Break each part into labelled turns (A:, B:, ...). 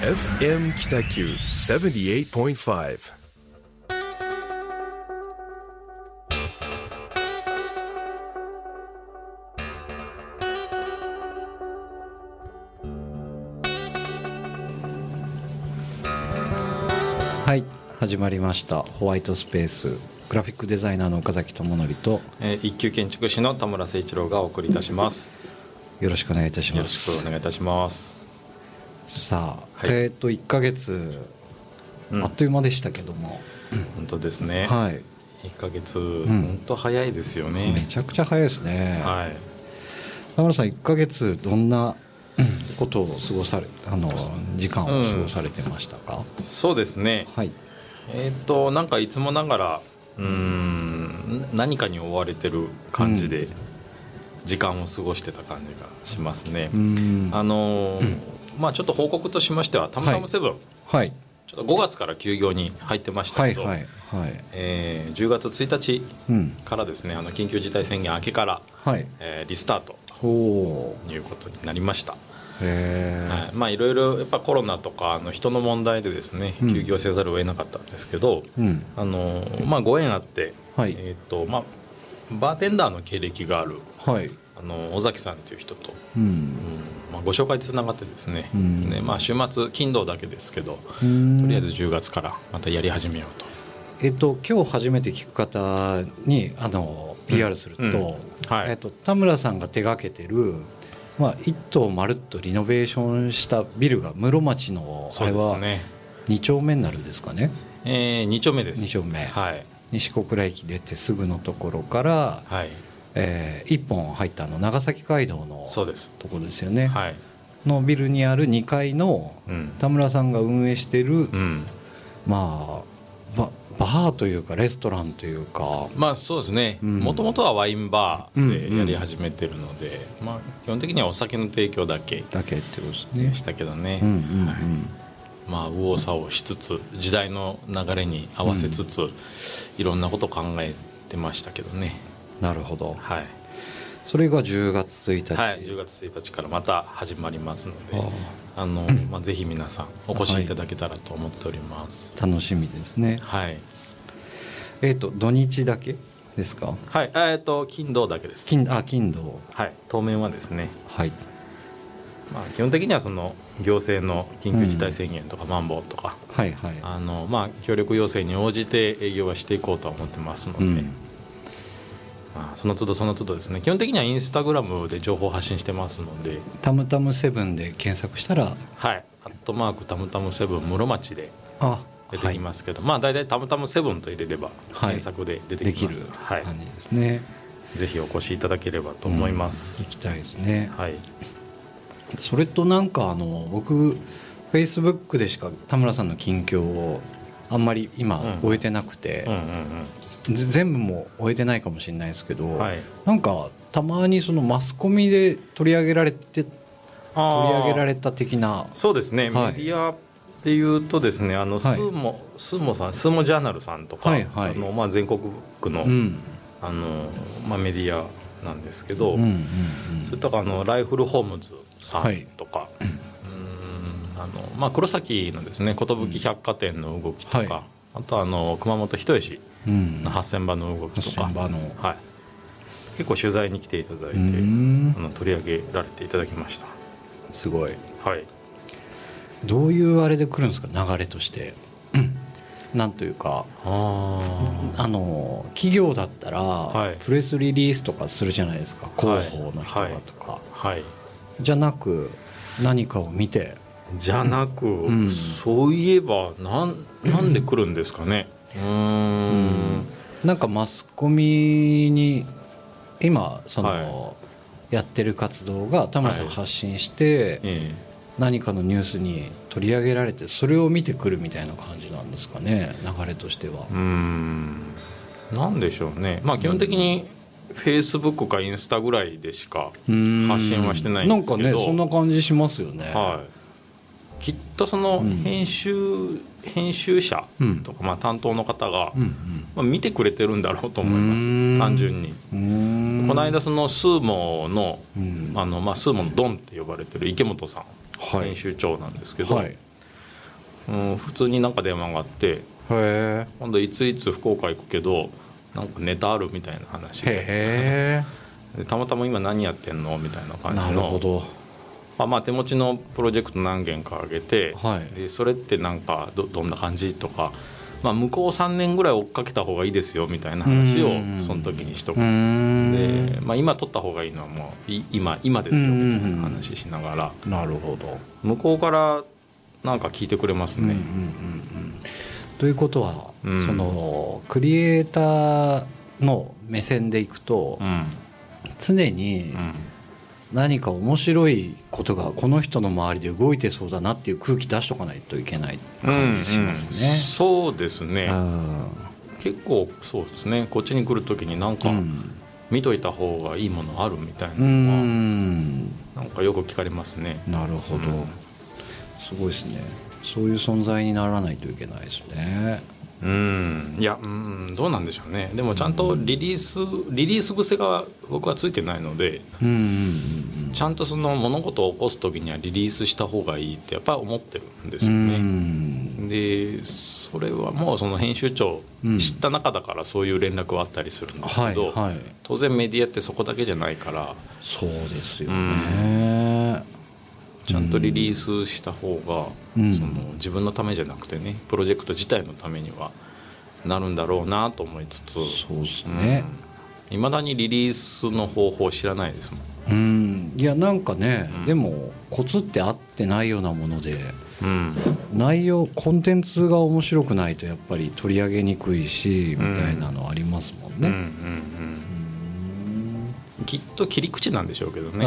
A: FM 北九78.5
B: はい始まりました。ホワイトスペース。グラフィックデザイナーの岡崎智則と。
C: えー一級建築士の田村誠一郎がお送りいたします。
B: よろしくお願いいたし
C: よろし
B: ます
C: くお願いいたします。
B: さあ、
C: はい。
B: えっ、と1ヶ月、
C: うん。
B: あっという間でしたけども、
C: 本当ですね。
B: はい。
C: 一ヶ月、本当早いですよ
B: め
C: ね。
B: ちゃくちゃ早いですね、
C: はい。
B: 田村さん1ヶ月どんなことを過ごされあの時間を過ごされてましたか、
C: そうですね。
B: はい。
C: えっ、となんかいつもながらうーん何かに追われてる感じで
B: うん。
C: 時間を過ごしてた感じがしますね。
B: うん。
C: あのーまあちょっと報告としましては「たむたむセブン。
B: はい。
C: ちょっと5月から休業に入ってましたけど、
B: はいはいはい。
C: えー10月1日
B: うん。
C: からですねあの緊急事態宣言明けから、
B: はい。
C: えーリスタート。ということになりました、はい、まあいろいろやっぱコロナとかあの人の問題でですね
B: うん。
C: 休業せざるを得なかったんですけど、
B: うん。
C: あのまあご縁あって、
B: はい。
C: えっ、とまあバーテンダーの経歴がある
B: はい
C: あの尾崎さんという人と、
B: う
C: うんんまあ、ご紹介つながってですね,、
B: うん。
C: ねまあ、週末金土だけですけど
B: うん。
C: とりあえず10月からまたやり始めようと。
B: えっと今日初めて聞く方にあの PR すると,、
C: うん。はい。
B: えっと田村さんが手がけてる、まあ、一棟まるっとリノベーションしたビルが室町のあ
C: そ
B: れは
C: うですね、
B: 2丁目になるんですかね？
C: えー、2丁目です。
B: 2丁目、
C: はい。
B: 西小倉駅出てすぐのところから、
C: はい
B: え1本入ったあの長崎街道の
C: そうです。
B: ところですよね、
C: はい。
B: のビルにある2階の
C: うん、
B: 田村さんが運営してる、
C: うん、
B: まあババーというかレストランというか。
C: まあそうですね。
B: うん。
C: もともとはワインバ
B: うん
C: ーでやり始めてるので、まあ、基本的にはお酒の提供だけ
B: だけってことです
C: で
B: ね。
C: したけどね、
B: うんうんうん。
C: はい。まあ右往左往しつつ時代の流れに合わせつつ、いろんなこと考えてましたけどね
B: なるほど。
C: はい、
B: それが10月1日。
C: はい、10月1日からまた始まりますので
B: あ
C: あ。の、まあ、ぜひ皆さんお越しいただけたらと思っております。
B: あ楽しみですね。
C: はい。
B: えっ、と土日だけですか？
C: はい、えっと金土だけです。
B: 金あ金土。
C: はい。当面はですね。
B: はい。
C: まあ、基本的にはその行政の緊急事態宣言とかまん。防とか、
B: はいはい。
C: あのまあ、協力要請に応じて営業はしていこうとは思ってますので、
B: うん。
C: まあ、その都度その都度ですね。基本的にはインスタグラムで情報を発信してますので。
B: タムタムセブンで検索したら。
C: はい「アットマークたむたむセブン室町」で
B: あ
C: 出てきますけど、まあ大体たむたむセブンと入れれば
B: はい。
C: 検索で出て
B: できる
C: きます、はい。
B: 感じですね。
C: ぜひお越しいただければと思います。
B: うん、行きたいですね。
C: はい。
B: それとなんかあの僕フェイスブックでしか田村さんの近況をあんまり今
C: うん。
B: 終えてなくて、
C: うんうん
B: ぜ全部も終えてないかもしれないですけど、
C: うんはい。
B: なんかたまにそのマスコミで取り上げられて取り上げられた的な
C: そうですね、
B: はい。
C: メディアっていうとですねあの、
B: はい。
C: スーモスーモさんスーモジャーナルさんとか、
B: はいはい。
C: あのまあ、全国区の,、
B: うん。
C: あのまあ、メディアなんですけど、
B: うんうんうん。
C: それとかあのライフルホームズさ
B: はい
C: んとか、うーんあのまあ、黒崎のですね寿百貨店の動きとか、
B: はい
C: あとあの熊本人吉
B: うん。
C: の8000番の動きとか、
B: 8000番の。
C: はい、結構取材に来ていただいて、
B: うん。
C: あの取り上げられていただきました。
B: すごい。
C: はい。
B: どういうあれで来るんですか？流れとして。うん。なんというか。
C: あ
B: あの企業だったら、
C: はい。
B: プレスリリースとかするじゃないですか。広報の人がとか、
C: はい。
B: じゃなく何かを見て
C: じゃなく、
B: ん。
C: そういえばなんなんで来るんですかね？うーん。
B: なんかマスコミに今その、
C: は
B: やってる活動が田村さん発信して、
C: え
B: 何かのニュースに取り上げられてそれを見てくるみたいな感じなんですかね？流れとしては。
C: えうーん。なんでしょうね。まあ基本的にフェイスブックかインスタぐらいでしか、
B: うん。
C: 発信はしてないんですけど。
B: なんかねそんな感じしますよね。
C: はい、きっとその
B: うん
C: 編集、編集者
B: うん
C: とか、まあ、担当の方が、
B: うん
C: まあ、見てくれてるんだろうと思いま
B: うん。
C: す単純に。この間そのスーモの
B: うん。
C: あの、まあ、スーモのドンって呼ばれてる池本さん
B: はい。
C: 編集長なんですけど、
B: はい。
C: うん、普通になんか電話があって今度いついつ福岡行くけどなんかネタあるみたいな話で。たまたま今何やってんのみたいな
B: え
C: 感じの
B: なるほど
C: あまあ、手持ちのプロジェクト何件か挙げて、
B: はい。
C: でそれってなんかどどんな感じとか、まあ、向こう3年ぐらい追っかけた方がいいですよみたいな話を
B: うん。
C: その時にしと
B: う
C: くで、まあ、今取った方がいいのはもうい今今ですよみたいな話しながら。
B: なるほど。
C: 向こうからなんか聞いてくれますね。
B: うんうんうんうん。ということは、
C: うん。
B: そのクリエイターの目線でいくと、
C: うん。
B: 常に
C: うん
B: 何か面白いことがこの人の周りで動いてそうだなっていう空気出しとかないといけない感じします
C: うんうん。
B: ね。
C: そうですね。
B: あ
C: 結構そうですね。こっちに来る時になんか見といた方がいいものあるみたいな
B: う
C: のは
B: ん。
C: なんかよく聞かれますね。
B: なるほど、
C: うん。
B: すごいですねそういう存在にならないといけないですね。
C: うん。いやうんどうなんでしょうね。でもちゃんとリリースリリース癖が僕はついてないので
B: うんうんうん
C: ちゃんとその物事を起こす時にはリリースした方がいいってやっぱり思ってるんです
B: う
C: よね。
B: ん。
C: でそれはもうその編集長
B: うん
C: 知った中だからそういう連絡はあったりするんです
B: はい
C: けど、
B: はい
C: 当然メディアってそこだけじゃないから。
B: そうですよね、
C: ちゃんとリリースした方が、
B: うん。
C: その自分のためじゃなくてねプロジェクト自体のためにはなるんだろうなと思いつつ。
B: そうですね。
C: いま、未だにリリースの方法知らないですもん。
B: うん、いやなんかね、
C: うん。
B: でもコツって合ってないようなもので
C: うん。
B: 内容コンテンツが面白くないとやっぱり取り上げにくいし、みたいなのありますもんね。
C: うんうんうん。
B: うん。
C: きっと切り口なんでしょうけどね。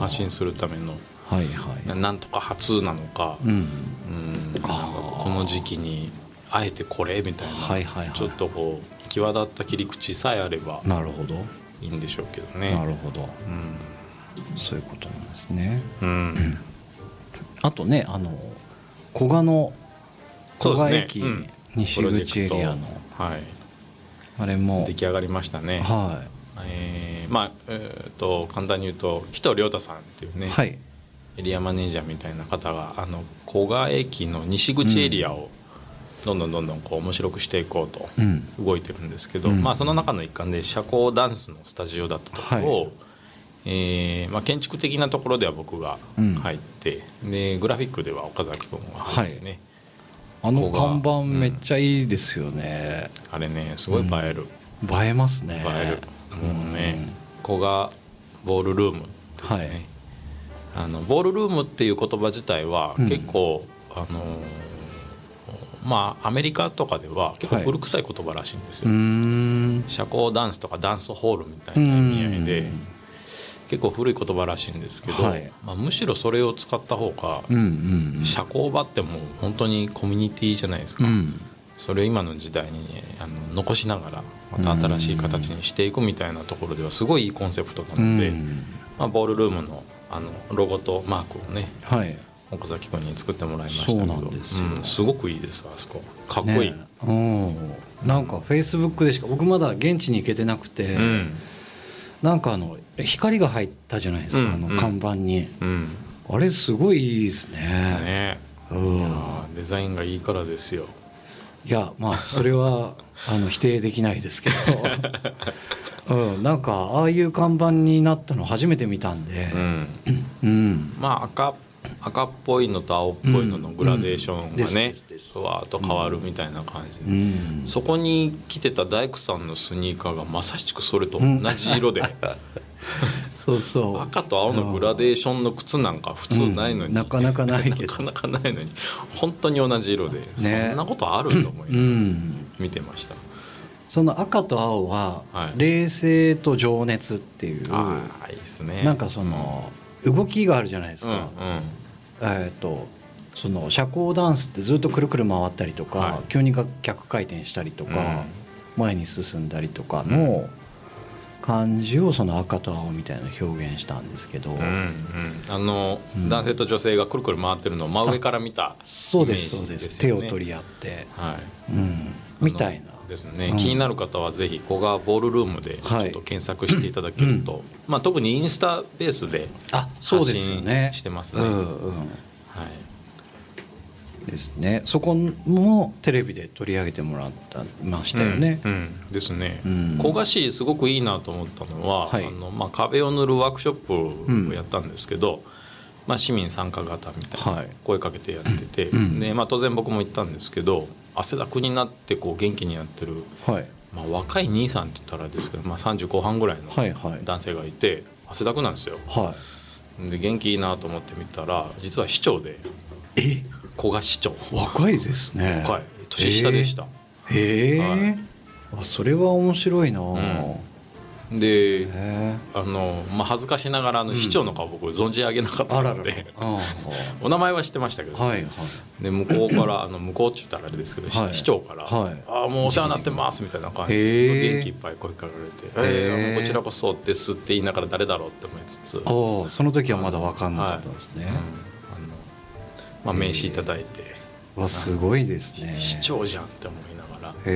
C: 発信するための
B: はいはい。
C: ななんとか初なのか、
B: うん、
C: うんなんかこの時期にあえてこれみたいな、
B: はいはいはい。
C: ちょっとこう際立った切り口さえあれば
B: なるほど、
C: いいんでしょうけどね。
B: なるほど。
C: うん。
B: そういうことなんですね。
C: うん。
B: あとねあの古賀の古賀駅、
C: うん。
B: 西口エリアの
C: はい。
B: あれも
C: 出来上がりましたね。
B: は
C: えーまあえーと簡単に言うと紀藤亮太さんっていうね、
B: いはい
C: エリアマネージャーみたいな方があの古賀駅の西口エリアをどんどんどんどんこう面白くしていこうと
B: うん。
C: 動いてるんですけど、
B: うん。
C: まあ、その中の一環で社交ダンスのスタジオだったところを、えーまあ、建築的なところでは僕が
B: うん。
C: 入って、でグラフィックでは岡崎君が入ってね、
B: あの
C: 古賀。
B: 看板めっちゃいいですよね、
C: あれねすごい映える、
B: 映えますね。
C: 映える。もうね古賀ボールルームね、
B: はい
C: あのボールルームっていう言葉自体は
B: うん。
C: 結構、あのーまあアメリカとかでは結構古臭い言葉らしいんですよ、
B: うんうん。
C: 社交ダンスとかダンスホールみたいな意味合いで
B: うん。
C: 結構古い言葉らしいんですけど、
B: はい。
C: まあ、むしろそれを使った方が
B: うんうんうん。
C: 社交場ってもう本当にコミュニティじゃないですか、
B: うん。
C: それを今の時代に、ね、あの残しながらまた新しい形にしていくみたいなところではすごいいいコンセプトなので、
B: うん。
C: まあ、ボールルームのあのロゴとマークをね
B: はい。
C: 岡崎君に作ってもらいましたけど。
B: すよ。
C: うんすごくいいですあそこ。かっこいい、
B: ね。うん。なんかフェイスブックでしか僕まだ現地に行けてなくて、
C: うん。
B: なんかあの光が入ったじゃないですか、
C: うん
B: あの看板に、
C: うん。
B: あれすごいいいですね。
C: ね。デザインがいいからですよ
B: いやまあそれはあの否定できないですけど、うん、なんかああいう看板になったの初めて見たんで。
C: うん。
B: うん、
C: まあ赤赤っぽいのと青っぽいののグラデーションがねふわーっと変わるみたいな感じで、
B: うん、
C: そこに着てた大工さんのスニーカーがまさしくそれと同じ色で、
B: そうそう。
C: 赤と青のグラデーションの靴なんか普通ないのに、
B: うん。なかなかないけど。
C: なかなかないのに。本当に同じ色で、
B: ね。
C: そんなことあると思い、
B: うん。
C: 見てました
B: その赤と青は
C: はい。
B: 冷静と情熱っていう、
C: ああいいですね。
B: なんかその動きがあるじゃないです
C: うんうん。
B: か、えっ、とその社交ダンスってずっとくるくる回ったりとか、
C: はい。
B: 急に逆回転したりとか、
C: うん。
B: 前に進んだりとかの感じをその赤と青みたいな表現したんですけど、
C: うんうん。あの、
B: うん。
C: 男性と女性がくるくる回ってるのを真上から見た
B: そうですそうです。手を取り合って、
C: はい。
B: うん、みたいな
C: ですね、
B: うん。
C: 気になる方はぜひ古賀ボールルームでちょ
B: はい。
C: っと検索していただけると、まあ、特にインスタベースで
B: あそうですよね。
C: 発信してますね。
B: うんうん。
C: はい。
B: ですね。そこもテレビで取り上げてもらったましたよね、
C: うんうん。ですね、
B: うん。
C: 古賀市すごくいいなと思ったのは、
B: はい。
C: あのまあ、壁を塗るワークショップをやったんですけど、まあ、市民参加型みたい
B: は
C: ない。声かけてやってて、
B: うん。
C: でまあ、当然僕も行ったんですけど汗だくになってこう元気にやってる、
B: はい。
C: まあ、若い兄さんって言ったらですけど、まあ、30後半ぐらいの男性がいて汗だくなんですよ。
B: は
C: で元気いいなと思って見たら実は市長で
B: いえ？
C: 古賀市長。
B: 若いですね。
C: はい。年下でした、
B: へえ、
C: はい。
B: あそれは面白いな、
C: んで
B: へ
C: あの、まあ、恥ずかしながらあの市長の顔僕存じ上げなかったので、
B: あ
C: お名前は知ってましたけど、
B: あはいはい。
C: で向こうからあの向こうって言ったらあれですけど、し
B: はい。
C: 市長から「
B: はい。
C: ああもうお世話になってます」みたいな感じ
B: へ
C: で
B: え
C: 元気いっぱい声かけられて「
B: へえ
C: えーこちらこそです」って言いながら誰だろうって思いつつ、うんあ
B: ああその時はまだ分かんなかったんですね、
C: のまあ、名刺いただいて、
B: わすごいですね。
C: 市長じゃんって思いながら。
B: へ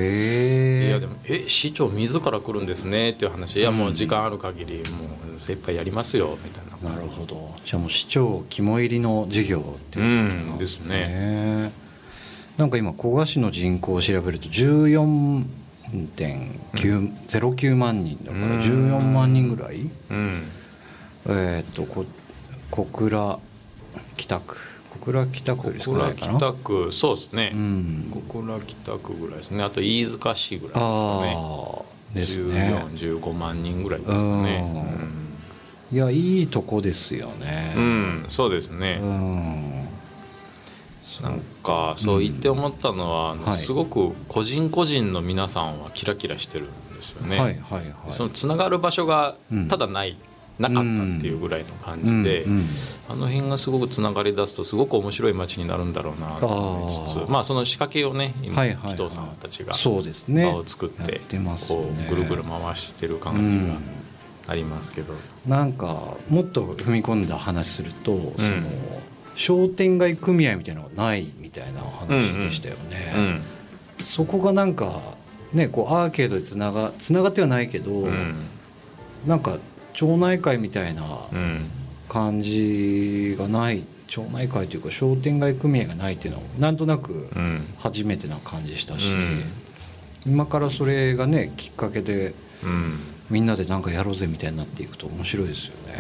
B: え。
C: いやでも「え市長自ら来るんですね」っていう話「いやもう時間ある限りもう精一杯やりますよ」みたいな。
B: なるほど。じゃあもう市長肝入りの授業っていうことなんですね、なんか今古賀市の人口を調べると14.09万人だから
C: うん
B: 14万人ぐらい？
C: うん。
B: えっとこ小倉北区小倉北区より少
C: 小倉北区そうですね、
B: うん。
C: 小倉北区ぐらいですね。あと飯塚市ぐらいですかね。
B: ね。
C: 1415万人ぐらいですかね。
B: いやいいとこですよね。
C: うん、うんそうです
B: う
C: ね、
B: ん。
C: なんかそう言って思ったのは、あの
B: はい。
C: すごく個人個人の皆さんはキラキラしてるんですよね、
B: はいはいはい。
C: そのつながる場所が
B: うん。
C: ただない、なかったっていうぐらいの感じで、
B: うんうん
C: あの辺がすごくつながり出すとすごく面白い街になるんだろうなと思いつつまあその仕掛けをね今
B: はいはいはい。
C: 紀藤さんたちが
B: そうですね。
C: 場を作って
B: やってますよ
C: こ
B: ね
C: うぐるぐる回してる
B: う
C: 感じ
B: ん
C: がありますけど、
B: なんかもっと踏み込んだ話すると、
C: ん。
B: その商店街組合みたいなのがないみたいな話でしたよね、
C: うん。
B: そこがなんかねこうアーケードでつながつながってはないけど、
C: うん。
B: なんか町内会みたいな
C: うん。
B: 感じがない町内会というか商店街組合がないっていうのをなんとなく
C: うん。
B: 初めてな感じしたし、
C: うん。
B: 今からそれがねきっかけで
C: うん。
B: みんなでなんかやろうぜみたいになっていくと面白いですよね。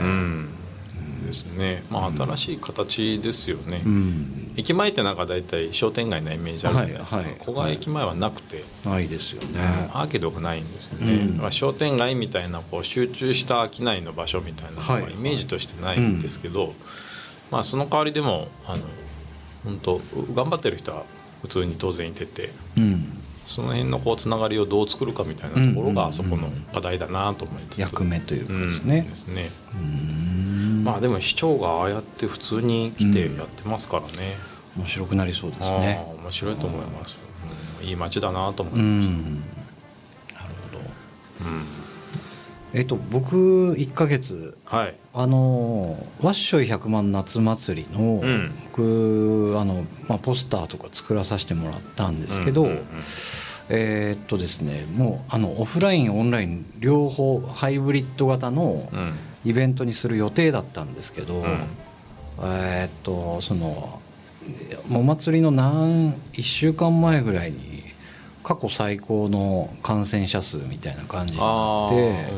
C: うんですね。まあ新しい形ですよね、
B: うん。
C: 駅前ってなんか大体商店街なイメージあるじゃないですか、
B: はいはい。
C: 小川駅前はなくて、
B: ないですよね。
C: アーケードがないんですよね、
B: うん。
C: だから商店街みたいなこう集中した商いの場所みたいなの
B: はい
C: はイメージとしてないんですけど、まあその代わりでもあの本当頑張ってる人は普通に当然いてて。
B: うん、
C: その辺のこうつながりをどう作るかみたいなところ
B: うん
C: があそこの課題だなと思いつつ、
B: 役目というかです
C: うん
B: ね
C: で。すね。
B: うん。
C: まあでも市長がああやって普通に来てやってますからね、
B: 面白くなりそうですね。
C: 面白いと思います、うん。いい街だなと思
B: う
C: いました、
B: ん、なるほど。
C: うん
B: えっと僕1ヶ月
C: はい。
B: あのわっしょい100万夏祭りの、
C: うん。
B: 僕あの、まあ、ポスターとか作らさせてもらったんですけど、
C: うんうんうん。
B: えーっとですねもうあのオフラインオンライン両方ハイブリッド型の
C: うん。
B: イベントにする予定だったんですけど、
C: うん。
B: えーっとそのお祭りの何1週間前ぐらいに過去最高の感染者数みたいな感じになって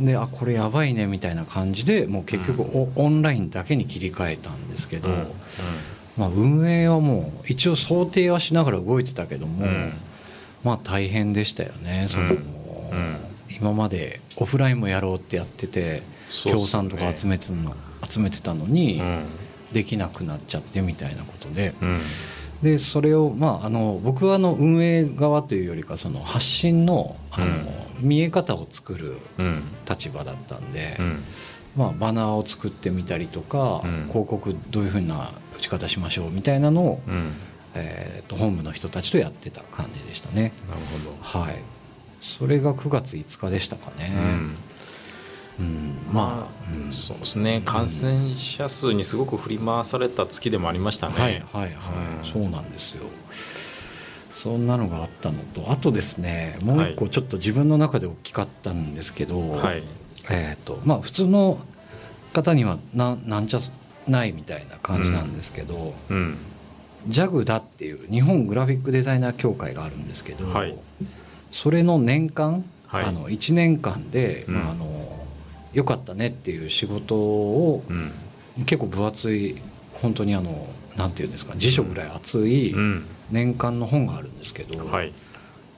B: であこれやばいねみたいな感じでもう結局おオンラインだけに切り替えたんですけど、
C: うん。うん。
B: まあ、運営はもう一応想定はしながら動いてたけども、
C: うん。
B: まあ大変でしたよねその、今までオフラインもやろうってやってて協賛とか集めてたの集めてたのに、
C: うん。
B: できなくなっちゃってみたいなことで
C: うん
B: でそれを、まあ、あの僕はあの運営側というよりかその発信のあの、
C: うん。
B: 見え方を作る
C: うん。
B: 立場だったんで、
C: うん。
B: まあ、バナーを作ってみたりとか、
C: うん。
B: 広告どういうふうな打ち方しましょうみたいなのを、
C: うん。
B: えー、と本部の人たちとやってた感じでしたね。
C: なるほど。
B: はい。それが9月5日でしたかね。
C: うん
B: うん
C: まあ、
B: うん。
C: そうですね。感染者数にすごく振り回された月でもありましたね。
B: はいはいはい、
C: うん。
B: そうなんですよ。そんなのがあったのとあとですねもう一個
C: はい。
B: ちょっと自分の中で大きかったんですけど、
C: はい。
B: えっ、とまあ普通の方にはななんちゃないみたいな感じなんですけど、
C: うん。
B: JAG だっていう日本グラフィックデザイナー協会があるんですけど、
C: はい。
B: それの年間、
C: はい。
B: あの1年間で、
C: うん。
B: まあ、あの良かったねっていう仕事を
C: うん。
B: 結構分厚い本当にあのなんていうんですか辞書ぐらい厚い
C: うん。
B: 年間の本があるんですけど、
C: はい。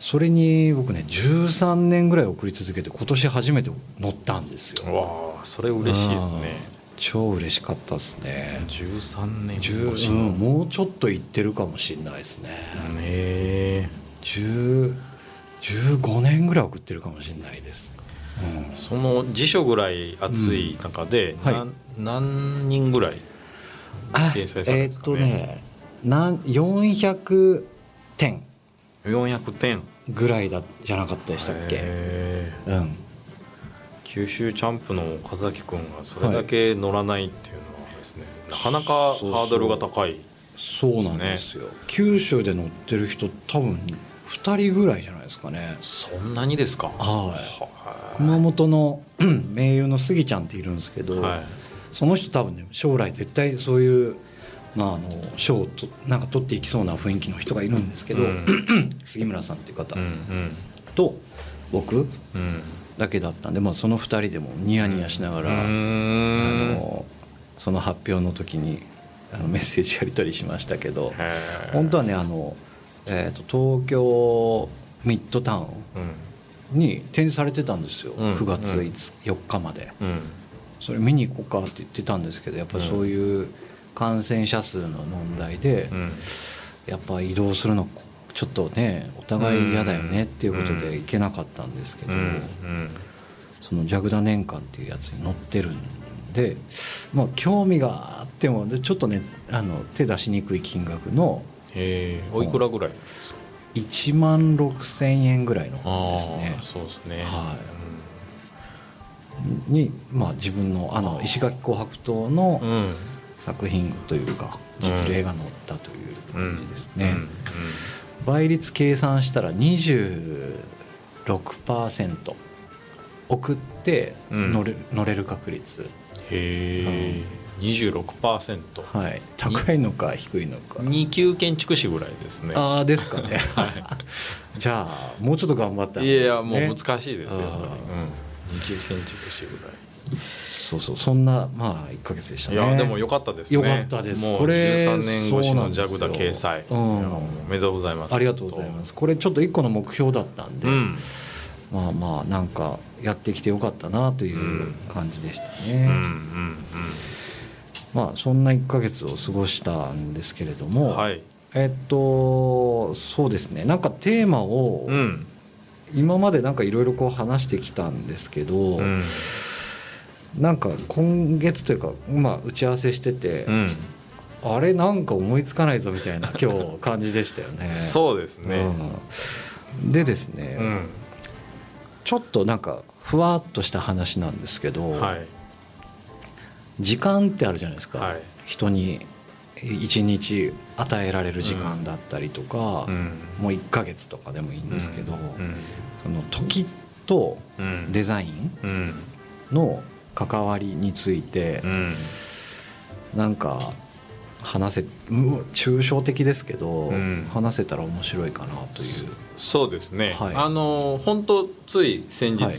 B: それに僕ね13年ぐらい送り続けて今年初めて載ったんですよ。
C: わあそれ嬉しいですね。
B: 超嬉しかったですね。
C: 13年
B: 10
C: 越しの。
B: うんもうちょっといってるかもしれないですね、
C: ねえ。
B: 10 15年ぐらい送ってるかもしれないです、うん
C: その辞書ぐらい厚い中で、
B: うんはい
C: 何人ぐらい
B: あ
C: 掲載されるん
B: えーっ
C: ですかね？
B: とねなん400点。
C: 400点。
B: ぐらいだじゃなかったでしたっけ？うん。
C: 九州チャンプの岡崎君がそれだけ乗らないっていうのはですね、なかなかハードルが高い
B: そうなんですよ。九州で乗ってる人多分2人ぐらいじゃないですかね。
C: そんなにですか？
B: はい。
C: は
B: 熊本の 名優のスギちゃんっているんですけど、
C: はい。
B: その人多分ね将来絶対そういう、まあ、あの賞をとなんか取っていきそうな雰囲気の人がいるんですけど、
C: うん。
B: 杉村さんっていう方
C: うんうん。
B: と僕
C: うん。
B: だけだったんで、まあ、その2人でもニヤニヤしながら、あのその発表の時にあのメッセージやり取りしましたけど本当はねあの、えー、と東京ミッドタウン
C: うん
B: に展示されてたんですよ、
C: うん。
B: 9月
C: うん。
B: 5 4日まで。
C: うん。
B: それ見に行こうかって言ってたんですけどやっぱりそういう感染者数の問題で、
C: うん。
B: やっぱ移動するのちょっとねお互い嫌だよねっていうことで行けなかったんですけど、そのジャグダ年間っていうやつに載ってるんでまあ興味があってもでちょっとねあの手出しにくい金額の
C: おいくらぐらいですか？
B: 1万6,000円ぐらいの本です
C: あ
B: ね。
C: あ。そうですね。
B: はい。に、まあ、自分のあの石垣紅白島の
C: うんうん
B: 作品というか実例が載ったという感じですね、
C: うん。
B: 倍率計算したら26%送って
C: うん。
B: 乗れ,、乗れる確率。
C: へえ26%
B: はい。高いのか低いのか。
C: 2級建築士ぐらいですね。
B: ああですかね。じゃあもうちょっと頑張ったら
C: いやいやもう難しいですよやっぱり。
B: あ
C: うん。2級建築士ぐらい。
B: そうそうそんなまあ1か月でしたね。
C: いやでも良かったですね。
B: 良かったです。
C: もう
B: これ
C: 13年越しのジャグダ掲載。
B: うん
C: おめでとうございます。
B: ありがとうございます。これちょっと1個の目標だったんで、
C: うん。
B: まあまあなんかやってきてよかったなという感じでした
C: うん
B: ね、
C: うん
B: まあそんな1ヶ月を過ごしたんですけれど
C: う
B: も、
C: んはい。
B: えっとそうですね。なんかテーマを
C: うん。
B: 今までなんかいろいろこう話してきたんですけど、
C: うん。
B: なんか今月というかまあ打ち合わせしてて、
C: うん。
B: あれなんか思いつかないぞみたいな 今日感じでしたよね。
C: そうですね。
B: うん。でですね、
C: うん。
B: ちょっとなんかふわっとした話なんですけど、
C: はい
B: 時間ってあるじゃないですか、
C: はい。
B: 人に一日与えられる時間だったりとか、
C: うん。
B: もう1ヶ月とかでもいいんですけど、
C: うん。
B: その時と
C: うん
B: デザイン
C: うん。
B: の関わりについて
C: う、ん。
B: なんか話せ抽象的ですけど、
C: うん。
B: 話せたら面白いかなという。
C: そうですね、
B: はい。
C: あの本当つい先日、
B: はい。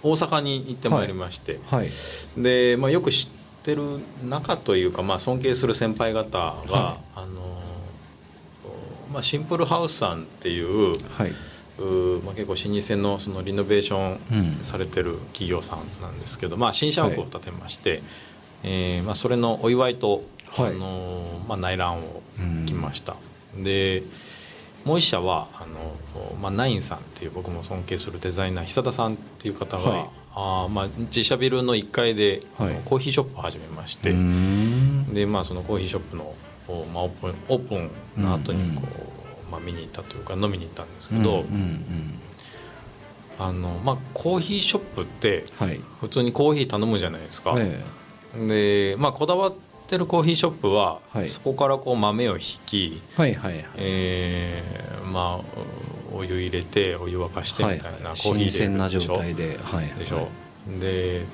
C: 大阪に行ってまいりまして、
B: はい。
C: で、まあ、よく知ってる中というか、まあ、尊敬する先輩方が、
B: は
C: あのまあ、シンプルハウスさんっていう
B: はい、
C: うまあ、結構老舗のそのリノベーショ
B: うん。
C: ンされてる企業さんなんですけど、まあ、新社屋を建てまして、えーまあ、それのお祝いと、
B: はい。
C: あのまあ、内覧を
B: うん
C: 来ました、でもう一社はあの、まあ、ナインさんっていう僕も尊敬するデザイナー久田さんっていう方が、
B: はい
C: あーまあ、自社ビルの1階で、
B: はい。
C: コーヒーショップを始めまして、
B: うーん。
C: でまあそのコーヒーショップの、おまあ、オープンオープンの後にこう、
B: うん。
C: まあ、見に行ったというか飲みに行ったんですけど、
B: うんうん
C: あのまあ、コーヒーショップって
B: うんはい。
C: 普通にコーヒー頼むじゃないですか、
B: え
C: で、まあ、こだわってるコーヒーショップは、
B: はい。
C: そこからこう豆を引き、
B: えはいはいはい。
C: えーまあお湯入れてお湯沸かしてみたいな、
B: はいはい。
C: コーヒー
B: 新鮮な状態ではい
C: でしょ？で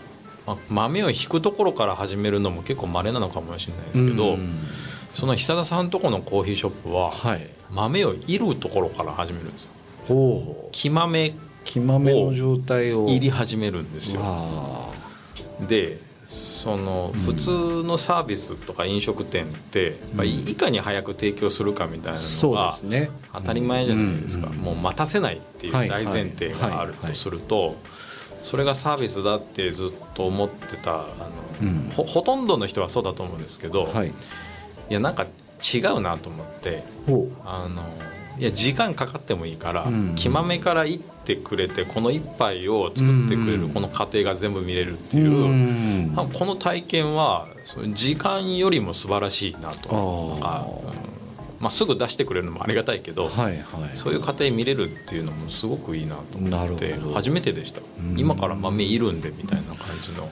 C: まあ、豆を引くところから始めるのも結構稀なのかもしれないですけど、
B: うん
C: その久田さんとこのコーヒーショップは
B: はい。
C: 豆をいるところから始めるんですよ。
B: ほう。
C: 木豆
B: 木豆の状態を。
C: 入り始めるんですよ。
B: わ
C: でその
B: うん
C: 普通のサービスとか飲食店って、まあ、
B: うん
C: いかに早く提供するかみたいなのが当たり前じゃないですか、もう待たせないっていう
B: はい
C: 大前提がある
B: はい
C: とするとそれがサービスだってずっと思ってたあの、
B: うん。
C: ほほとんどの人はそうだと思うんですけど、い、
B: はい。
C: やなんか違うなと思って
B: ほ
C: あのいや時間かかってもいいから、
B: うん。
C: 木豆からいってくれてこの一杯を作ってくれ
B: うん。
C: るこの過程が全部見れるって
B: う
C: いう。この体験は時間よりも素晴らしいなと。
B: あ
C: まあ、すぐ出してくれるのもありがたいけど、
B: はいはい。
C: そういう過程見れるっていうのもすごくいいなと思って初めてでした。
B: うん。
C: 今から豆いるんでみたいな感じの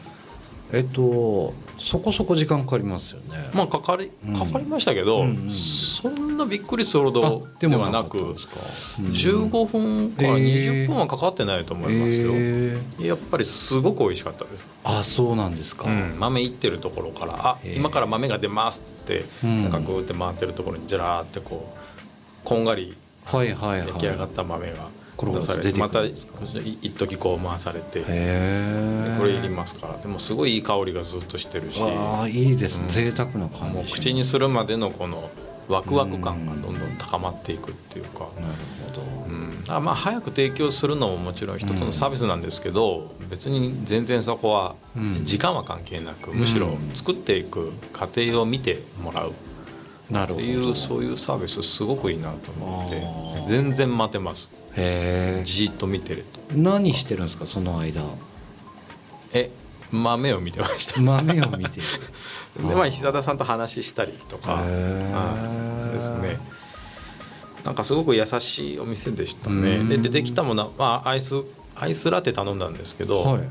B: えっとそこそこ時間かかりますよね。
C: まあかかり
B: うん。
C: かかりましたけど、
B: うんうん。
C: そんなびっくりするほど
B: あ
C: ではなく
B: かったんですか？うん。
C: 15分から
B: えー。
C: 20分はかかってないと思いますよ、
B: えー。
C: やっぱりすごく美味しかったです、
B: あそうなんですか、
C: うん、豆いってるところから「あ今から豆が出ます」って
B: うん。
C: なんかこうやって回ってるところにじゃらーってこうこんがり出来上がった豆がまた一時こう回されてこれいりますから。でもすごいいい香りがずっとしてるし。
B: ああいいですね、
C: うん。
B: 贅沢な感じ
C: もう口にするまでのこのワクワク感がどんどん高まっていくっていうか。
B: なるほど、
C: うん、あまあ早く提供するのももちろん一つのサービスなんですけど、別に全然そこは
B: うん。
C: 時間は関係なく、むしろ
B: うん。
C: 作っていく過程を見てもらうっていうそういうサービスすごくいいなと思って。全然待てます。
B: へえ
C: じーっと見てると。
B: 何してるんですかその間。
C: え豆を見てました。
B: 豆を見てる。
C: でまあ久田さんと話したりとか、ですね。なんかすごく優しいお店でしたね。
B: うん。
C: で出てきたものは、まあ、アイスアイスラテ頼んだんですけど、
B: はい。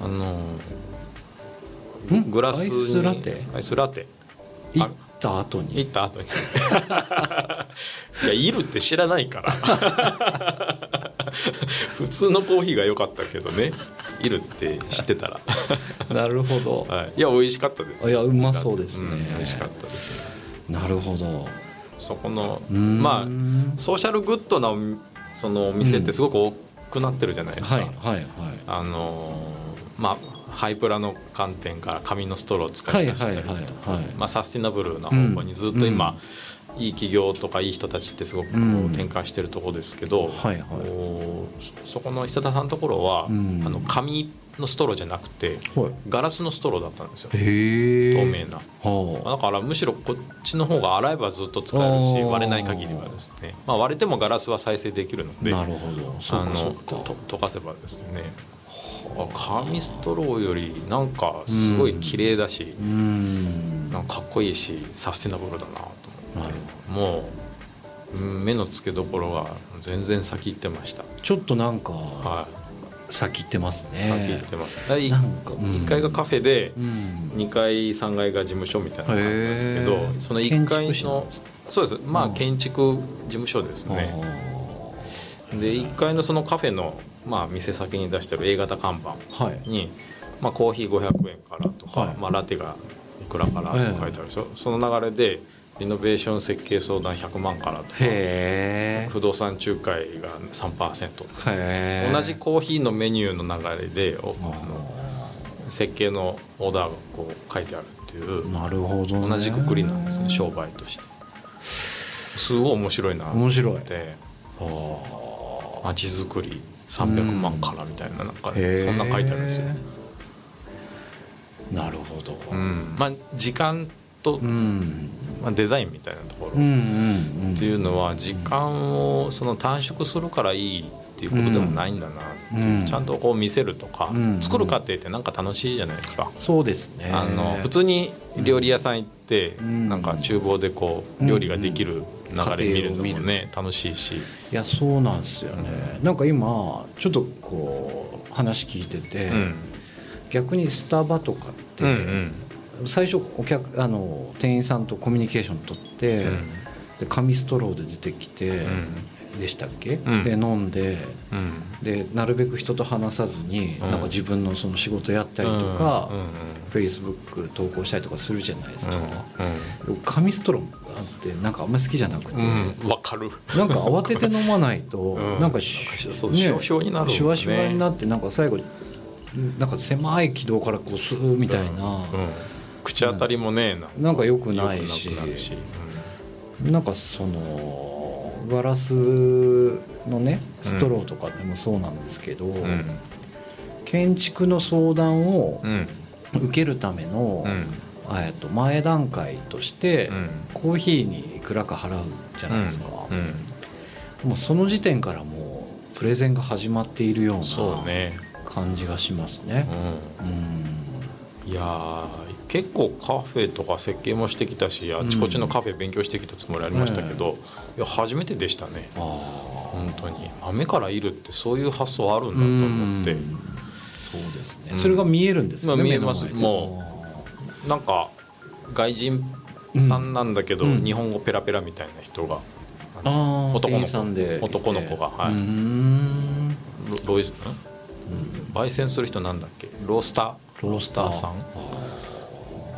C: あの
B: ん？
C: グラスに
B: アイスラテ？
C: アイスラテ。
B: 行った後
C: 行
B: に
C: った後に。いやいるって知らないから。普通のコーヒーが良かったけどね。いるって知ってたら、
B: なるほど。
C: はい、いや美味しかったです
B: いやうまそうですね。
C: ん美味しかったです
B: なるほど。
C: そこのまあソーシャルグッドなおそのお店ってすごく多くなってるじゃないですか、
B: はいはいはい。
C: あのーまあハイプラの観点から紙のストローを使
B: はい
C: たりとかサスティナブルな方向にずっと今、いい企業とかいい人たちってすごくこう
B: うん
C: 展開してるところですけど、
B: はいはい。
C: こうそこの久田さんのところは、
B: うん。
C: あの紙のストローじゃなくて
B: はい。
C: ガラスのストローだったんですよ。透明な。
B: は
C: だからむしろこっちの方が洗えばずっと使えるし割れない限りはですね、まあ、割れてもガラスは再生できるので
B: あなるほど。
C: あの溶かせばですね。あ紙ストローよりなんかすごい綺麗だし、
B: うん。
C: なんかかっこいいしサスティナブルだなと思って。もううん目の付けどころが全然先行ってました、
B: ちょっとなんか
C: は
B: 先行ってます
C: い、
B: ね。
C: 先行ってます。第
B: なんかうん。
C: 1階がカフェで
B: うん。
C: 2階3階が事務所みたいな感じなんですけどその1階のそうです。ま
B: うん。
C: あ建築事務所ですねで1階のそのカフェの、まあ、店先に出してる A 型看板
B: あーはい。
C: に、まあ、コーヒー500円からとか、
B: はい。
C: まあ、ラテがいくらからって書いてあるでしょ、その流れでリノベーション設計相談100万からとか
B: へ
C: 不動産仲介が3%
B: えへえ。
C: 同じコーヒーのメニューの流れで設計のオーダーがこう書いてあるっていう
B: なるほどね。
C: 同じくくりなんですね商売として。すごい面白いなと思
B: 面白い。
C: って
B: あー
C: 街づくり300万からみたいななんかそんな書いてあるんですよ、
B: なるほど。
C: うん。まあ、時間と、
B: うん。
C: まあ、デザインみたいなところっていうのは時間をその短縮するからいいっていうことでもないんだなっていう、
B: うん。
C: ちゃんとこう見せるとか、
B: うん。
C: 作る過程ってなんか楽しいじゃないですか。
B: そうですね。
C: あの普通に料理屋さん行って、
B: うん。
C: なんか厨房でこう料理ができる流れ見るのもね楽しいし、
B: いやそうなんですよね、なんか今ちょっとこう話聞いてて、
C: うん。
B: 逆にスタバとかって、
C: うんうん。
B: 最初お客あの店員さんとコミュニケーション取って、
C: うん。
B: で紙ストローで出てきて、
C: うん
B: でしたっけ、
C: うん。
B: で飲んで
C: うん。
B: でなるべく人と話さずに、
C: うん。
B: なんか自分のその仕事やったりとか、フェイスブック投稿したりとかするじゃないですか、
C: う
B: 紙ストローあってなんかあんまり好きじゃなくて、
C: わかる。
B: なんか慌てて飲まないと、
C: うん。
B: なんかし
C: そうシュにな
B: シュワシュワになってなんか最後なんか狭い軌道からこう吸うみたいな、
C: 口当たりもね
B: な。んか良くないし
C: な
B: んかそのガラスのねストローとかでもそうなんですけど、
C: うん。うん
B: 建築の相談を
C: うん。
B: 受けるための、
C: うん。
B: えっと前段階として、
C: うん。
B: コーヒーにいくらか払うじゃないですか、もうその時点からもうプレゼンが始まっているような感じがしますね。
C: うん。
B: うん。
C: いやー結構カフェとか設計もしてきたしあちこちのカフェ勉強してきたつもりありましたけど、いや初めてでしたね。
B: あ
C: 本当に。豆からいるってそういう発想あるんだと思って。
B: うん。そうですね、
C: うん。
B: それが見えるんですよね、
C: まあ見えます。もなんか外人さんなんだけど、
B: うん。
C: 日本語ペラペラみたいな人が男の子。男の子がはい。う
B: ーん。
C: ロロイ焙煎する人なんだっけ？ロースター？
B: ロースター。
C: さん？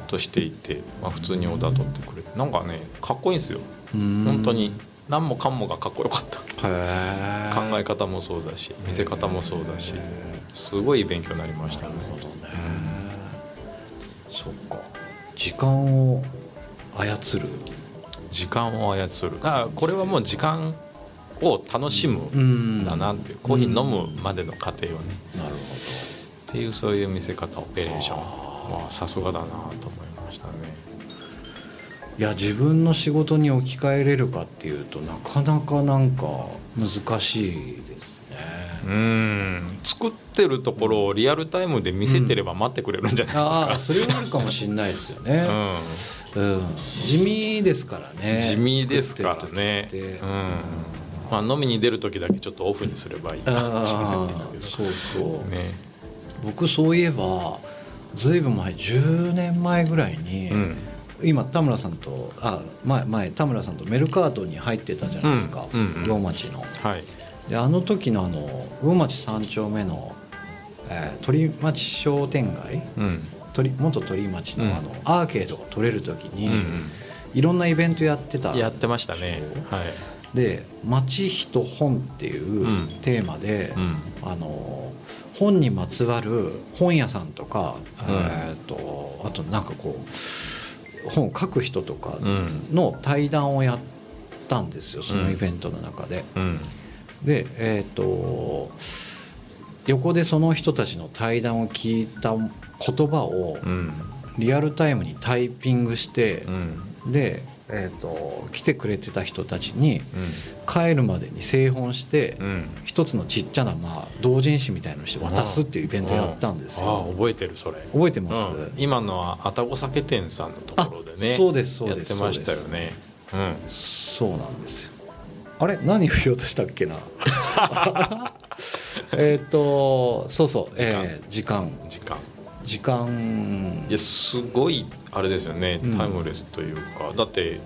C: としていて、まあ、普通にオーダー取ってくれてなんかねかっこいいんですよ。
B: 本
C: 本当に何もかんもがかっこよかった。
B: へ
C: 考え方もそうだし見せ方もそうだしすごい勉強になりましたね。
B: なるほどね、そっか。時間を操る。
C: 時間を操る。あこれはもう時間を楽しむ。ん。だなっていう。コーヒー飲むまでの過程をね。
B: なるほ
C: っていうそういう見せ方オペレーションまあさすがだなと思いましたね。
B: どいや自分の仕事に置き換えれるかっていうとなかなかなんか難しいですね。
C: うん。作ってるところをリアルタイムで見せてれば待ってくれるんじゃない
B: ああ
C: です
B: それはあるかもしれないですよ
C: か、
B: ね、
C: うん。
B: うん。地味ですからね。
C: 地味ですからね。
B: 作ってる時って。
C: うん。まあ、飲みに出る時だけちょっとオフにすればいいかもしれない
B: ああ
C: ですけど。
B: そうそう、
C: ね。
B: 僕そういえばずいぶん前10年前ぐらいに、
C: うん。
B: 今田村さんとあ前前田村さんとメルカートに入ってたじゃないですか、
C: うんうんうん。
B: 魚町の。
C: はい。
B: であの時のあの魚町三丁目の、えー鳥町商店街
C: うん。
B: 鳥元鳥町の,、
C: うん。
B: あのアーケードが取れる時に、
C: うん
B: いろんなイベントやってた。
C: うん、やってましたね。はい、
B: で「町人本」っていう
C: うん。
B: テーマで、
C: うん。
B: あの本にまつわる本屋さんとか、
C: うん
B: えー、とあとなんかこう本を書く人とか
C: うん。
B: の対談をやったんですよそのイベントの中で。
C: うん。
B: でえっ、と横でその人たちの対談を聞いた言葉を
C: うん。
B: リアルタイムにタイピングして
C: う、ん。
B: で、えー、と来てくれてた人たちに
C: うん。
B: 帰るまでに製本して、
C: うん。
B: 一つのちっちゃな、まあ、同人誌みたいのをして渡すっていうイベントやったんです
C: ああ
B: よ。
C: 覚えてるそれ。
B: 覚えてます、
C: うん。今のは愛宕酒店さんのところでね
B: あそうですそう
C: や
B: です
C: ってましたよね。うん。
B: そうなんですよ。あれ？何を言おうとしたっけな？えっとそうそう
C: 時間。
B: えー時間。
C: 時間
B: 時間。
C: いやすごいあれですよね。
B: うん。
C: タイムレスというか、だって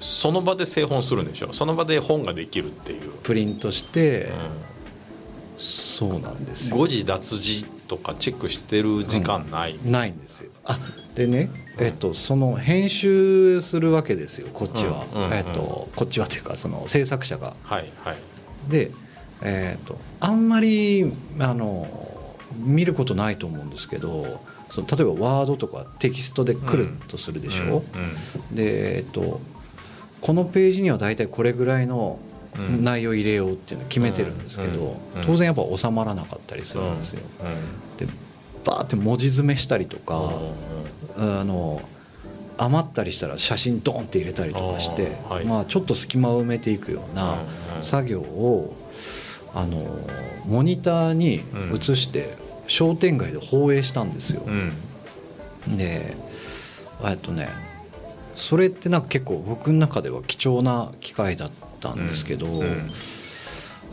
C: その場で製本するんでしょ？その場で本ができるっていう、
B: プリントして、
C: う
B: そうなんです
C: 誤字脱字とかチェックしてる時間ない、
B: ないんですよ。あでねえっとその編集するわけですよこっちは、
C: うん。うん。うん。
B: えっとこっちはというかその制作者が。
C: はいはい。
B: でえっとあんまりあの見ることないと思うんですけどその例えばワードとかテキストで来るとするでしょ、
C: うん
B: でえっとこのページには大体これぐらいの内容入れようっていうのを決めてるんですけど、当然やっぱ収まらなかったりするんですよ。
C: うん。
B: でバーって文字詰めしたりとか、あの余ったりしたら写真ドンって入れたりとかして、
C: はい。
B: まあ、ちょっと隙間を埋めていくような作業をあのモニターに映して商店街で放映したんですよ。
C: うん。うん
B: でえっとねそれってなんか結構僕の中では貴重な機会だったんですけど、
C: うん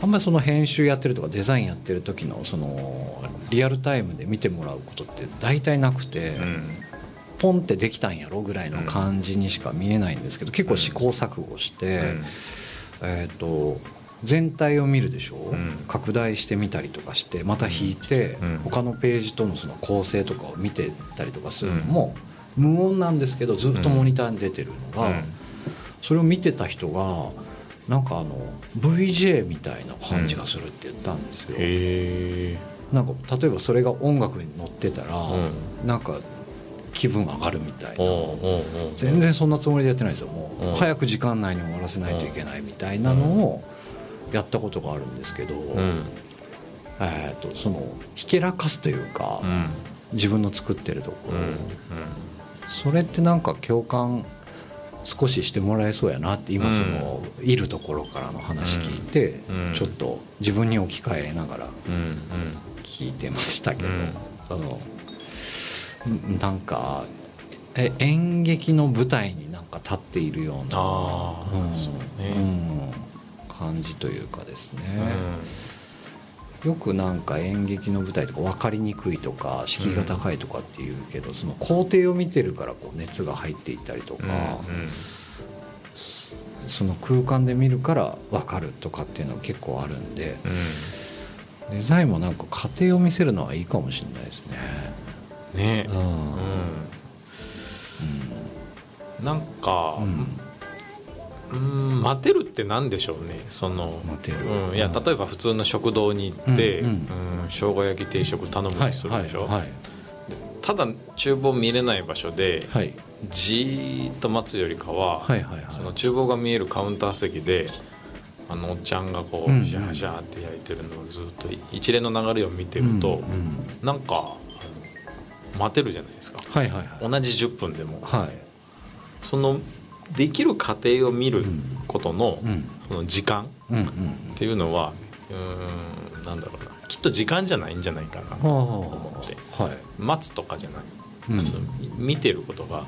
B: あんまりその編集やってるとかデザインやってる時のそのリアルタイムで見てもらうことって大体なくて、
C: うん。
B: ポンってできたんやろぐらいの感じにしか見えないんですけど結構試行錯誤して、えっ、と全体を見るでしょ、
C: ん。
B: 拡大してみたりとかしてまた引いて、
C: うん。
B: 他のページとのその構成とかを見てたりとかするのも、無音なんですけどずっとモニターに出てるのが、
C: うん。
B: それを見てた人がなんかあの VJ みたいな感じがするって言ったんですよ。なんか例えばそれが音楽に乗ってたら、
C: うん。
B: なんか気分上がるみたいな。全然そんなつもりでやってないですよ。もう、
C: うん。
B: 早く時間内に終わらせないといけないみたいなのをやったことがあるんですけど、
C: うん。
B: えー、とそのひけらかすというか、
C: うん。
B: 自分の作ってるところ、
C: うん
B: それってなんか共感少ししてもらえそうやなって今
C: うん。
B: その、いるところからの話聞いて、
C: うん。
B: ちょっと自分に置き換えながら聞いてましたけど、
C: うん。
B: あのんなんかえ演劇の舞台になんか立っているような
C: ああ
B: うん。
C: そうね。
B: うん感じというかですね、
C: う
B: よくなんか演劇の舞台とか分かりにくいとか敷居が高いとかっていうけど、その工程を見てるからこう熱が入っていったりとか、その空間で見るから分かるとかっていうのは結構あるんで
C: うん。
B: デザインもなんか過程を見せるのはいいかもしれないですね。
C: ね。
B: うん。
C: うん。なんか
B: うん
C: うん待てるって何でしょうねその
B: 待てる。
C: うん、いや例えば普通の食堂に行って、
B: う
C: うん。ん生姜焼き定食頼む
B: はい
C: とするでしょ、
B: はい。
C: ただ厨房見れない場所で
B: はい。
C: じーっと待つよりかは、
B: はいはいはい。
C: その厨房が見えるカウンター席であのおっちゃんがこ
B: うんうん。
C: うジャージャーって焼いてるのをずっと一連の流れを見てると、
B: うんうん。
C: なんか待てるじゃないですか。
B: はいはいはい。
C: 同じ10分でも。
B: はい。
C: そのできる過程を見ることの
B: うん。
C: その時間っていうのはうーんなんだろうな。きっと時間じゃないんじゃないかなと思って。
B: はい。
C: 待つとかじゃない、
B: うん。
C: 見てることが、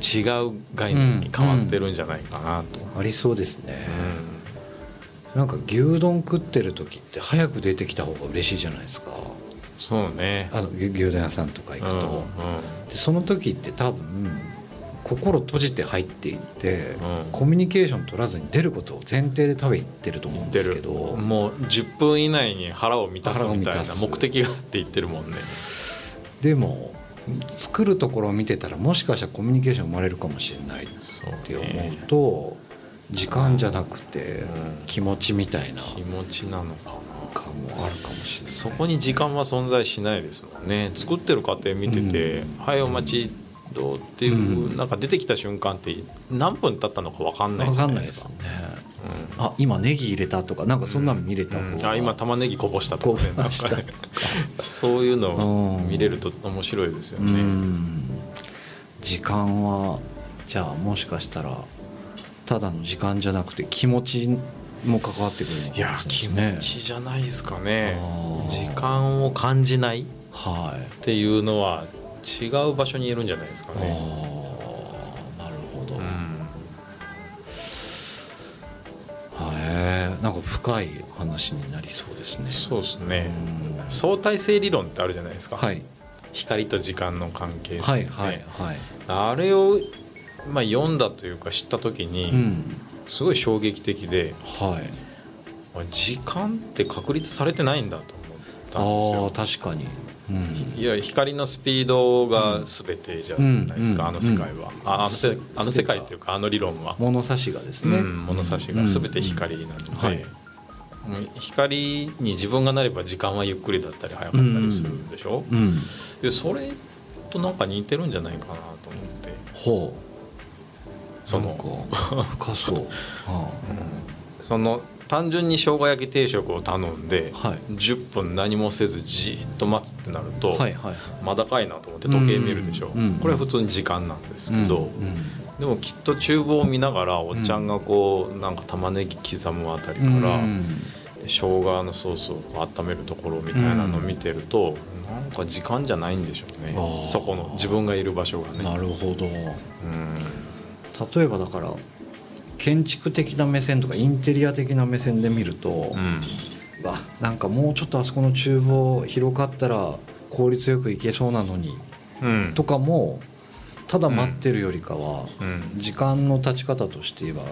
C: 違う概念に変わってるんじゃないかなと、
B: ありそうですね。
C: うん。
B: なんか牛丼食ってる時って早く出てきた方が嬉しいじゃないですか。
C: そうね。
B: あの牛牛丼屋さんとか行くと、
C: うんうん。
B: でその時って多分心閉じて入っていって、
C: うん。
B: コミュニケーション取らずに出ることを前提で多分言ってると思うんですけど
C: もう10分以内に腹を満たすみたいな目的があって言ってるもんね。
B: でも作るところを見てたらもしかしたらコミュニケーション生まれるかもしれないって思
C: ね
B: うと時間じゃなくて
C: うん。
B: 気持ちみたいな
C: 気持ちなのかな。
B: かもあるかもしれない
C: そこに時間は存在しないですもんね。作ってる過程見てて
B: うん「
C: はいお待ちどう?」っていう、
B: うん。
C: なんか出てきた瞬間って何分経ったのか分かんない
B: 分
C: じゃな
B: かんないいですす
C: でか
B: ね。
C: うん。
B: あ今ネギ入れたとかなんかそんなの見れた方
C: うん。
B: が、
C: あ今玉ねぎこぼしたとかねかね。そういうのを
B: うん。
C: 見れると面白いですよ
B: う
C: ね。
B: ん。時間はじゃあもしかしたらただの時間じゃなくて気持ちも関わってくるのかい
C: いや気
B: ですね。
C: 持ちじゃないですかね。時間を感じないっ
B: はい。
C: ていうのは違う場所にいるんじゃないですか
B: あ
C: ね。
B: ーなるほど、
C: うん。
B: へえなんか深い話になりそうですね。
C: そうですね。
B: うん。
C: 相対性理論ってあるじゃないですか、
B: はい。
C: 光と時間の関係性、
B: はいはいはい。
C: あれを、まあ、読んだというか知った時に、
B: うん。
C: すごい衝撃的で
B: はい。
C: あ時間って確立されてないんだとったんですよ。
B: あ確かに、うん、
C: いや光のスピードが全てじゃないですか、
B: うん。
C: あの世界は、ああのせあの世界というかあの理論は、
B: 物差しがですね、
C: うん、物差しが全て光なので、
B: うん。はい。
C: 光に自分がなれば時間はゆっくりだったり早かったりするんでしょ、
B: うん。
C: でそれとなんか似てるんじゃないかなと思って。
B: ほう。
C: その。
B: なんか深そう、は
C: その単純に生姜焼き定食を頼んで、
B: あはい。
C: 10分何もせずじーっと待つってなると、
B: はいはい
C: まだかいなと思って時計見るでしょ、
B: うんうん
C: これは普通に時間なんですけど、
B: うん
C: でもきっと厨房を見ながらおっちゃんがこうなんか玉ねぎ刻むあたりか
B: うん
C: ら、
B: うん。
C: 生姜のソースをこう温めるところみたいなのを見てると、なんか時間じゃないんでしょうね。そこの自分がいる場所がね。
B: なるほど。
C: うん。
B: 例えばだから建築的な目線とかインテリア的な目線で見ると、
C: うん。
B: わなんかもうちょっとあそこの厨房広かったら効率よくいけそうなのに
C: うん。
B: とかもただ待ってるよりかは、
C: うん。
B: 時間の経ち方として言えば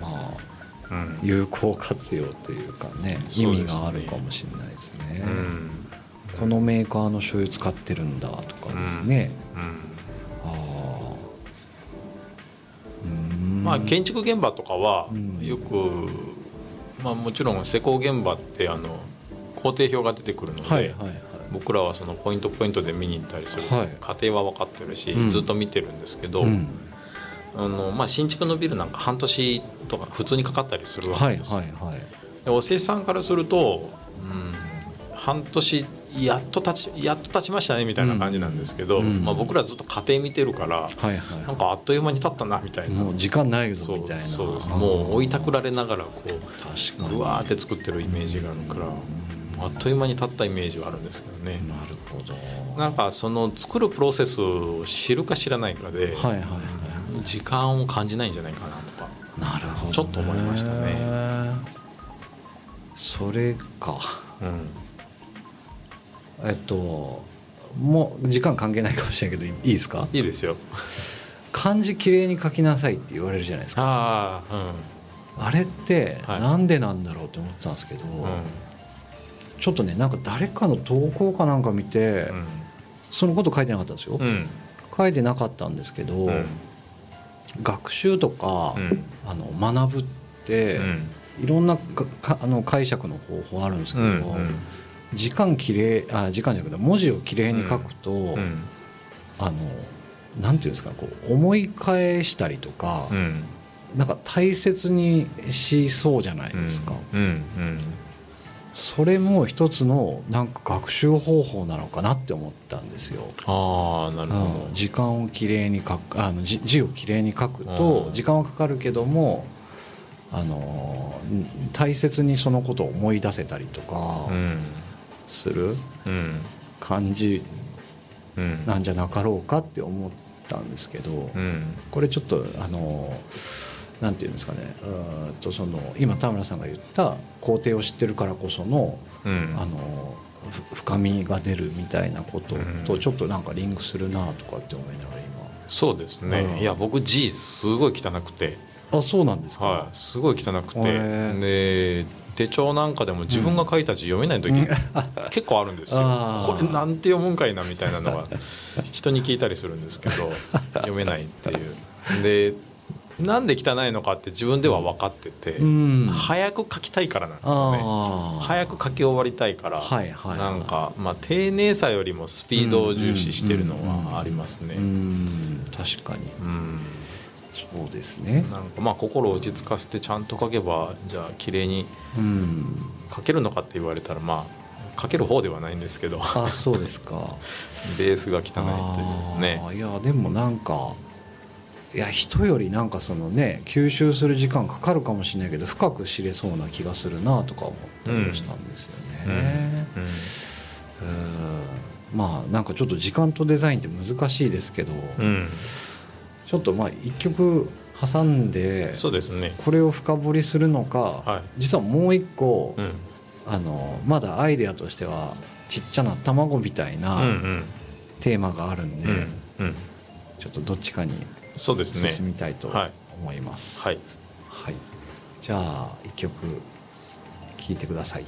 B: まあ
C: うん。
B: 有効活用というかね意味があるかもしれないですね。
C: うん。
B: このメーカーの醤油使ってるんだとかですね、
C: うんまあ建築現場とかは
B: うん。
C: よく、まあ、もちろん施工現場ってあの工程表が出てくるので、
B: はいはいはい。
C: 僕らはそのポイントポイントで見に行ったりする、
B: はい。
C: 過程は分かってるし、
B: うん。
C: ずっと見てるんですけど、
B: うん。
C: あのまあ、新築のビルなんか半年とか普通にかかったりするわ
B: はい
C: けですよ、
B: はいはい
C: でおからすると、うん、半年やっと立ちやっと経ちましたねみたいな感じなんですけど、
B: うん。
C: まあ、僕らずっと家庭見てるから
B: はいはい。
C: なんかあっという間に経ったなみたいな。
B: もう時間ないぞみたいな。
C: そうです。もう追いたくられながらこう
B: 確かに。
C: うわーって作ってるイメージがあるから
B: うん。
C: あっという間に経ったイメージはあるんですけどね。
B: なるほど。
C: なんかその作るプロセスを知るか知らないかで
B: はいはいはい。
C: 時間を感じないんじゃないかなとか
B: なるほどね。
C: ちょっと思いましたね。
B: それか。
C: うん
B: えっともう時間関係ないかもしれないけどいいですか？
C: いいですよ。
B: 漢字きれいに書きなさいって言われるじゃないですか。
C: ああ
B: あれって
C: はい。
B: なんでなんだろうって思ってたんですけど、
C: うん。うん
B: ちょっとねなんか誰かの投稿かなんか見て、そのこと書いてなかったんですよ、
C: うん。
B: 書いてなかったんですけど、
C: うん。
B: 学習とか、
C: うん。
B: あの学ぶって、
C: うん。
B: いろんなかかあの解釈の方法あるんですけど、
C: うん
B: 時間きれいあ時間じゃなくて文字をきれいに書くと、
C: うん。
B: あのなんていうんですかこう思い返したりとか、
C: うん。
B: なんか大切にしそうじゃないですか、
C: うん。うん。
B: それも一つのなんか学習方法なのかなって思ったんですよ。
C: ああなるほ
B: うん。時間をきれいに書くあの字字をきれいに書く
C: う
B: と
C: ん。
B: 時間はかかるけどもあのん大切にそのことを思い出せたりとか
C: どうん
B: する
C: うん。
B: 感じ
C: うん。
B: なんじゃなかろうかって思ったんですけど
C: うん。
B: これちょっとあのなんていうんですかね。うーんとその今田村さんが言った工程を知ってるからこその
C: うん。
B: あのふ深みが出るみたいなことと
C: うん。
B: ちょっとなんかリンクするなとかって思いながら
C: そうですね、
B: うん。
C: いや僕字すごい汚くて、
B: 今あそうなんですか、
C: はい、すごい汚くて。
B: へ
C: で手帳なんかでも自分が書いた字読めない時、結構あるんですよ。これなんて読むんかいなみたいなのが人に聞いたりするんですけど 読めないっていう。でなんで汚いのかって自分では分かってて、
B: うん。
C: 早く書きたいからなんですよね。早く書き終わりたいから、
B: はいはいはい。
C: なんか、まあ、丁寧さよりもスピードを重視してるのはありますね。
B: うん。確かに。
C: うん
B: そうですね。
C: なんかまあ心を落ち着かせてちゃんと書けばじゃあ綺麗に
B: うん。
C: 書けるのかって言われたらまあ書ける方ではないんですけど。
B: あそうですか。
C: ベースが汚いというですね。
B: いやでもなんかいや人よりなんかそのね吸収する時間かかるかもしれないけど深く知れそうな気がするなとか思ったりもしたんですよ
C: うん
B: ね。
C: うん。
B: うん。まあなんかちょっと時間とデザインって難しいですけど、
C: うん
B: ちょっとまあ一曲挟んで
C: そうですね。
B: これを深掘りするのか、
C: はい。
B: 実はもう一個、
C: うん。
B: あのまだアイデアとしてはちっちゃな卵みたいなんテーマがあるんで、
C: うんうん。
B: ちょっとどっちかに進
C: ね。
B: みたいと
C: はい。
B: 思います。
C: はい。
B: はい、じゃあ一曲聴いてください。